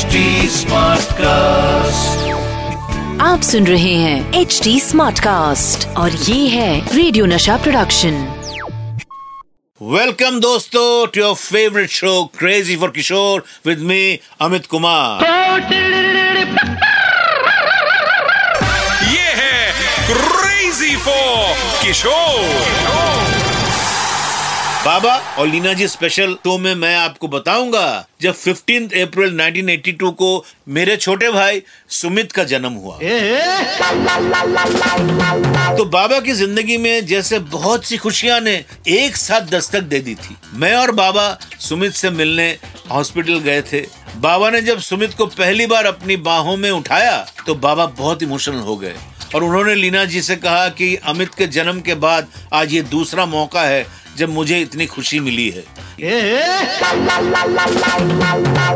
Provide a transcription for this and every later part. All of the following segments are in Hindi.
HD कास्ट आप सुन रहे हैं एच डी स्मार्ट कास्ट और ये है रेडियो नशा प्रोडक्शन वेलकम दोस्तों to your favourite show crazy for Kishore with me Amit Kumar ये है क्रेजी फॉर किशोर बाबा और लीना जी स्पेशल शो में मैं आपको बताऊँगा जब 15 अप्रैल 1982 को मेरे छोटे भाई सुमित का जन्म हुआ। तो बाबा की ज़िंदगी में जैसे बहुत सी खुशियाँ ने एक साथ दस्तक दे दी थी। मैं और बाबा सुमित से मिलने हॉस्पिटल गए थे। बाबा ने जब सुमित को पहली बार अपनी बाहों में उठाया तो बाबा बहुत इमोशनल हो गए। और उन्होंने लीना जी से कहा कि अमित के जन्म के बाद आज ये दूसरा मौका है जब मुझे इतनी खुशी मिली है।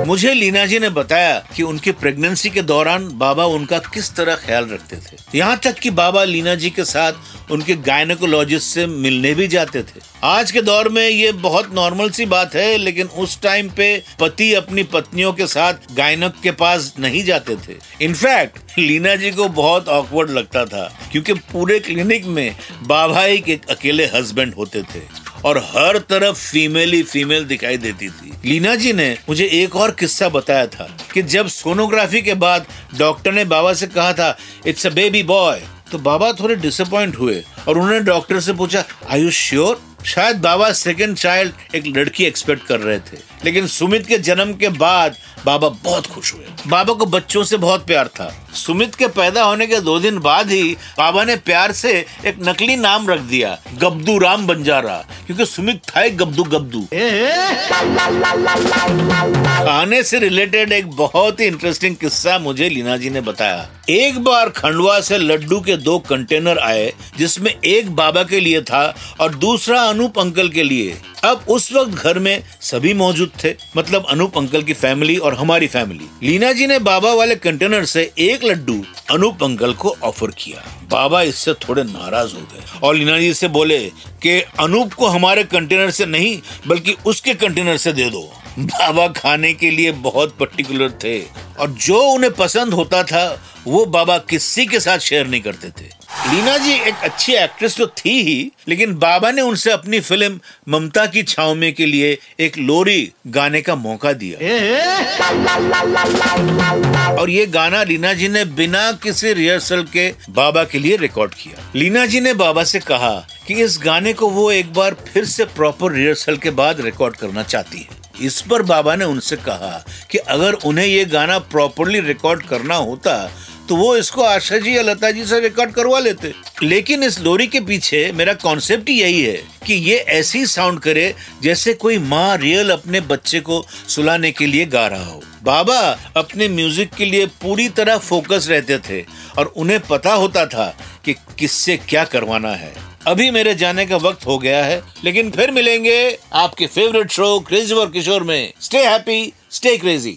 मुझे लीना जी ने बताया कि उनकी प्रेगनेंसी के दौरान बाबा उनका किस तरह ख्याल रखते थे। यहाँ तक कि बाबा लीना जी के साथ उनके गायनकोलॉजिस्ट से मिलने भी जाते थे। आज के दौर में ये बहुत नॉर्मल सी बात है लेकिन उस टाइम पे पति अपनी पत्नियों के साथ गायनक के पास नहीं जाते थे। इनफैक्ट लीना जी को बहुत ऑकवर्ड लगता था क्योंकि पूरे क्लिनिक में बाबा एक, के अकेले हस्बैंड होते थे। और हर तरफ़ फीमेल ही फीमेल दिखाई देती थी। लीना जी ने मुझे एक और किस्सा बताया था कि जब सोनोग्राफी के बाद डॉक्टर ने बाबा से कहा था इट्स अ बेबी बॉय तो बाबा थोड़े डिसअपॉइंट हुए और उन्होंने डॉक्टर से पूछा आई यू श्योर शायद बाबा सेकेंड चाइल्ड एक लड़की एक्सपेक्ट कर रहे थे। लेकिन सुमित के जन्म के बाद बाबा बहुत खुश हुए। बाबा को बच्चों से बहुत प्यार था। सुमित के पैदा होने के दो दिन बाद ही बाबा ने प्यार से एक नकली नाम रख दिया, गब्दू राम बंजारा, क्योंकि सुमित था एक गब्दू गब्दू। खाने से रिलेटेड एक बहुत ही इंटरेस्टिंग किस्सा मुझे लीना जी ने बताया। एक बार खंडवा से लड्डू के दो कंटेनर आए, जिसमें एक बाबा के लिए था और दूसरा अनूप अंकल के लिए। अब उस वक्त घर में सभी मौजूद थे मतलब अनूप अंकल की फैमिली और हमारी फैमिली लीना जी ने बाबा वाले कंटेनर से एक लड्डू अनूप अंकल को ऑफ़र किया। बाबा इससे थोड़े नाराज़ हो गए और लीना जी से बोले कि अनूप को हमारे कंटेनर से नहीं, बल्कि उसके कंटेनर से दे दो। बाबा खाने के लिए बहुत पर्टिकुलर थे और जो उन्हें पसंद होता था, वो बाबा किसी के साथ शेयर नहीं करते थे। लीना जी एक अच्छी एक्ट्रेस तो थी ही लेकिन बाबा ने उनसे अपनी फ़िल्म ममता की छाव में के लिए एक लोरी गाने का मौका दिया। और ये गाना लीना जी ने बिना किसी रिहर्सल के बाबा के लिए रिकॉर्ड किया। लीना जी ने बाबा से कहा कि इस गाने को वो एक बार फिर से प्रॉपर रिहर्सल के बाद रिकॉर्ड करना चाहती है। इस पर बाबा ने उनसे कहा कि अगर उन्हें ये गाना प्रॉपरली रिकॉर्ड करना होता तो वो इसको आशा जी या लता जी से रिकॉर्ड करवा लेते। लेकिन इस लोरी के पीछे मेरा कॉन्सेप्ट यही है कि ये ऐसी साउंड करे जैसे कोई माँ रियल अपने बच्चे को सुलाने के लिए गा रहा हो। बाबा अपने म्यूज़िक के लिए पूरी तरह फोकस रहते थे और उन्हें पता होता था कि किससे क्या करवाना है। अभी मेरे जाने का वक्त हो गया है, लेकिन फिर मिलेंगे आपके फेवरेट शो क्रेजी और किशोर में। Stay happy stay crazy